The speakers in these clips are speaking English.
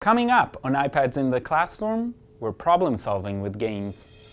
Coming up on iPads in the Classroom, we're problem solving with games.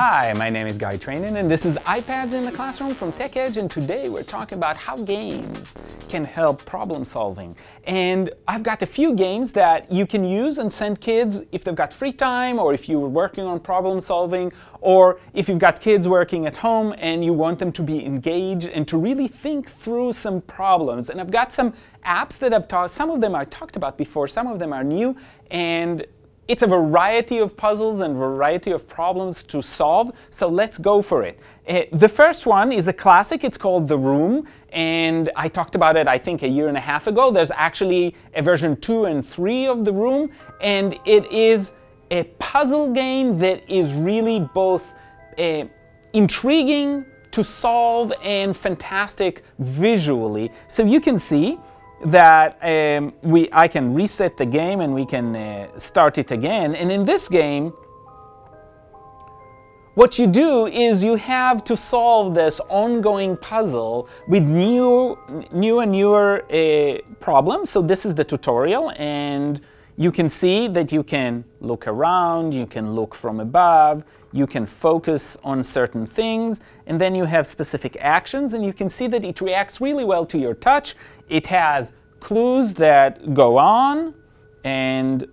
Hi, my name is Guy Trainin, and this is iPads in the Classroom from TechEdge, and today we're talking about how games can help problem solving. And I've got a few games that you can use and send kids if they've got free time, or if you're working on problem solving, or if you've got kids working at home and you want them to be engaged and to really think through some problems. And I've got some apps that I've taught, some of them I talked about before, some of them are new, and it's a variety of puzzles and variety of problems to solve, so let's go for it. Uh, the first one is a classic, it's called The Room, and I talked about it I think a year and a half ago. There's actually a version 2 and 3 of The Room, and it is a puzzle game that is really both uh, intriguing to solve and fantastic visually. So you can see that um, we, I can reset the game and we can uh, start it again. And in this game, what you do is you have to solve this ongoing puzzle with new, new and newer uh, problems. So this is the tutorial, and you can see that you can look around, you can look from above, you can focus on certain things, and then you have specific actions, and you can see that it reacts really well to your touch. It has clues that go on, and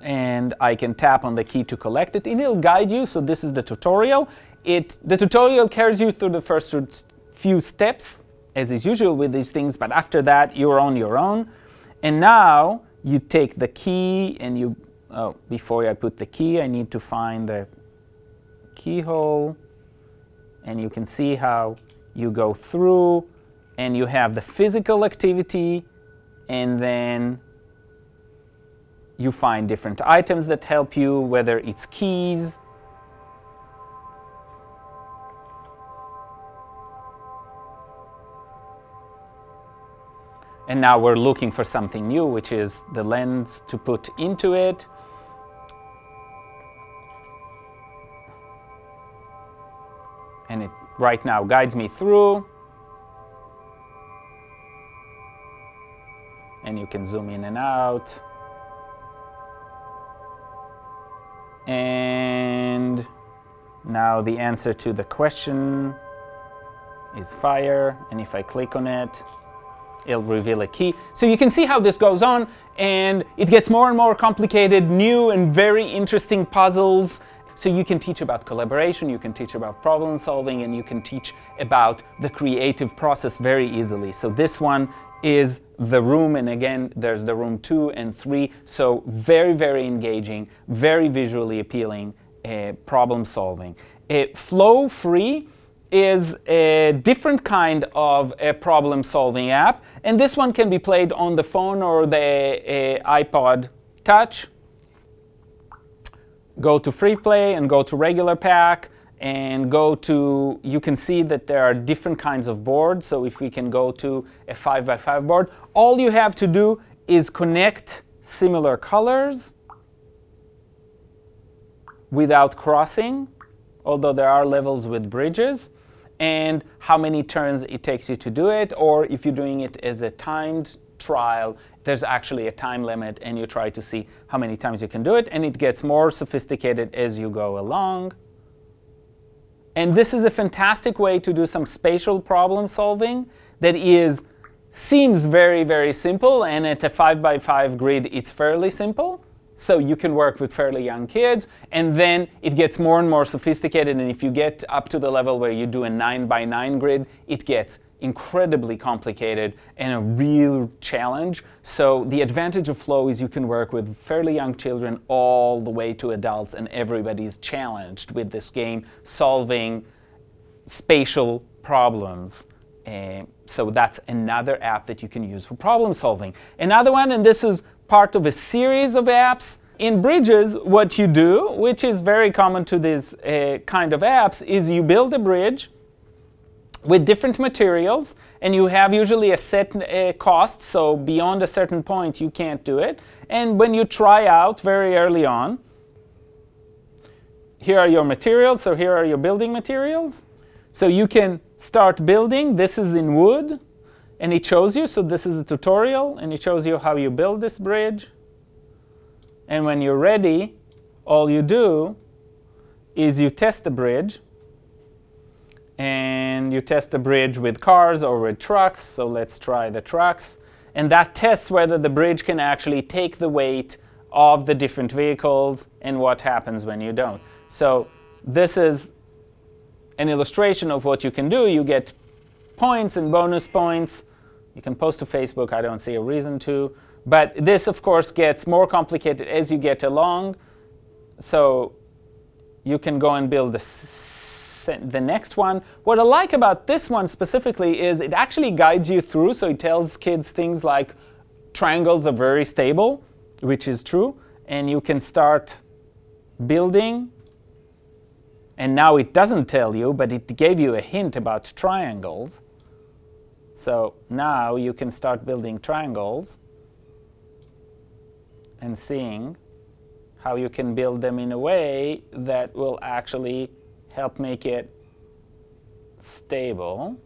and I can tap on the key to collect it, and it'll guide you. So this is the tutorial. It the tutorial carries you through the first few steps, as is usual with these things, but after that you're on your own. And now you take the key and you, oh, before I put the key, I need to find the keyhole. And you can see how you go through and you have the physical activity and then you find different items that help you, whether it's keys, And now we're looking for something new, which is the lens to put into it. And it right now guides me through. And you can zoom in and out. And now the answer to the question is fire. And if I click on it, it'll reveal a key. So you can see how this goes on, and it gets more and more complicated, new and very interesting puzzles. So you can teach about collaboration, you can teach about problem solving, and you can teach about the creative process very easily. So this one is the room, and again, there's the room two and three. So very, very engaging, very visually appealing uh, problem solving. Uh, flow free is a different kind of a problem solving app. And this one can be played on the phone or the uh, iPod Touch. Go to free play and go to regular pack and go to, you can see that there are different kinds of boards. So if we can go to a 5 by 5 board, all you have to do is connect similar colors without crossing, although there are levels with bridges and how many turns it takes you to do it, or if you're doing it as a timed trial, there's actually a time limit and you try to see how many times you can do it, and it gets more sophisticated as you go along. And this is a fantastic way to do some spatial problem solving that is seems very, very simple, and at a 5 by 5 grid, it's fairly simple. So you can work with fairly young kids, and then it gets more and more sophisticated. And if you get up to the level where you do a 9 by 9 grid, it gets incredibly complicated and a real challenge. So the advantage of Flow is you can work with fairly young children all the way to adults, and everybody's challenged with this game, solving spatial problems. Uh, so that's another app that you can use for problem solving. Another one, and this is part of a series of apps. In Bridges, what you do, which is very common to these uh, kind of apps, is you build a bridge with different materials, and you have usually a set uh, cost, so beyond a certain point you can't do it. And when you try out very early on, here are your materials, so here are your building materials. So you can start building. This is in wood, and it shows you. So this is a tutorial, and it shows you how you build this bridge. And when you're ready, all you do is you test the bridge and you test the bridge with cars or with trucks. So let's try the trucks. And that tests whether the bridge can actually take the weight of the different vehicles and what happens when you don't. So this is an illustration of what you can do. You get points and bonus points. You can post to Facebook. I don't see a reason to. But this, of course, gets more complicated as you get along. So you can go and build the the next one. What I like about this one specifically is it actually guides you through, so it tells kids things like triangles are very stable, which is true, and you can start building. And now it doesn't tell you, but it gave you a hint about triangles. So now you can start building triangles and seeing how you can build them in a way that will actually help make it stable.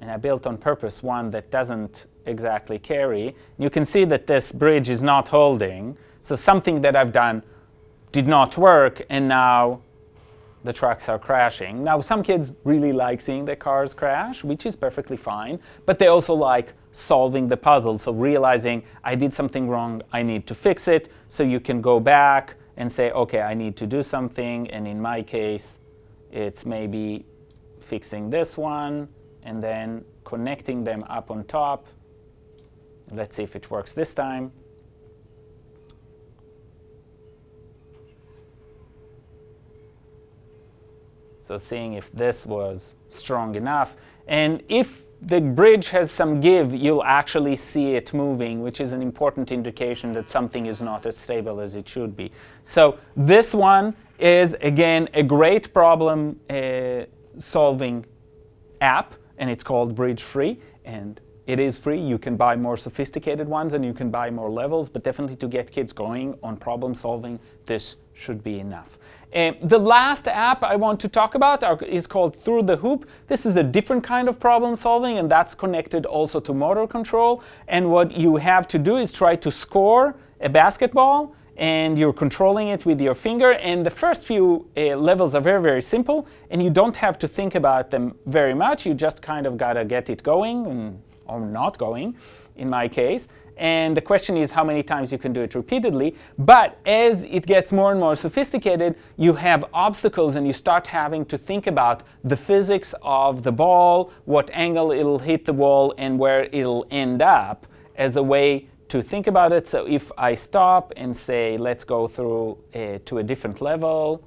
And I built on purpose one that doesn't exactly carry. You can see that this bridge is not holding. So something that I've done did not work, and now the trucks are crashing. Now, some kids really like seeing their cars crash, which is perfectly fine, but they also like solving the puzzle. So realizing I did something wrong, I need to fix it. So you can go back, and say, okay, I need to do something. And in my case, it's maybe fixing this one and then connecting them up on top. Let's see if it works this time. So seeing if this was strong enough. And if the bridge has some give, you'll actually see it moving, which is an important indication that something is not as stable as it should be. So this one is, again, a great problem uh, solving app, and it's called Bridge Free. And it is free. You can buy more sophisticated ones and you can buy more levels, but definitely to get kids going on problem solving, this should be enough. Uh, the last app I want to talk about are, is called Through the Hoop. This is a different kind of problem solving, and that's connected also to motor control. And what you have to do is try to score a basketball, and you're controlling it with your finger. And the first few uh, levels are very, very simple, and you don't have to think about them very much. You just kind of gotta get it going, and, or not going, in my case. And the question is how many times you can do it repeatedly. But as it gets more and more sophisticated, you have obstacles and you start having to think about the physics of the ball, what angle it'll hit the wall, and where it'll end up as a way to think about it. So if I stop and say, let's go through uh, to a different level,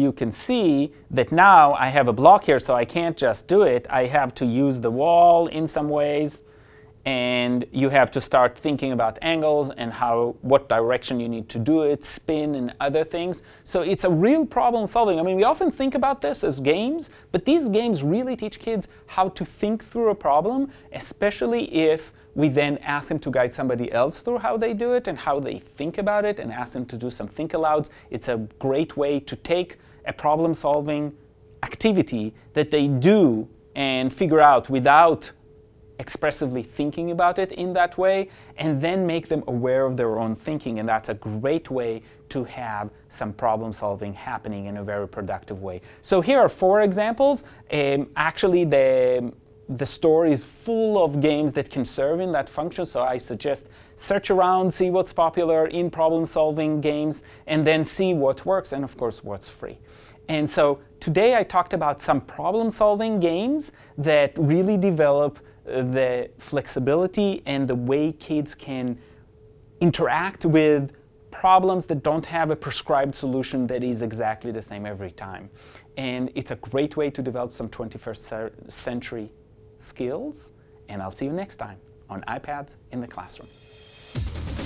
you can see that now I have a block here, so I can't just do it. I have to use the wall in some ways, and you have to start thinking about angles and how what direction you need to do it, spin and other things. So it's a real problem solving. I mean, we often think about this as games, but these games really teach kids how to think through a problem, especially if we then ask them to guide somebody else through how they do it and how they think about it and ask them to do some think alouds. It's a great way to take a problem solving activity that they do and figure out without expressively thinking about it in that way and then make them aware of their own thinking. And that's a great way to have some problem solving happening in a very productive way. So here are four examples. Um, actually the the store is full of games that can serve in that function. So I suggest search around, see what's popular in problem solving games, and then see what works and, of course, what's free. And so today I talked about some problem solving games that really develop uh, the flexibility and the way kids can interact with problems that don't have a prescribed solution that is exactly the same every time. And it's a great way to develop some 21st century skills, and I'll see you next time on iPads in the classroom.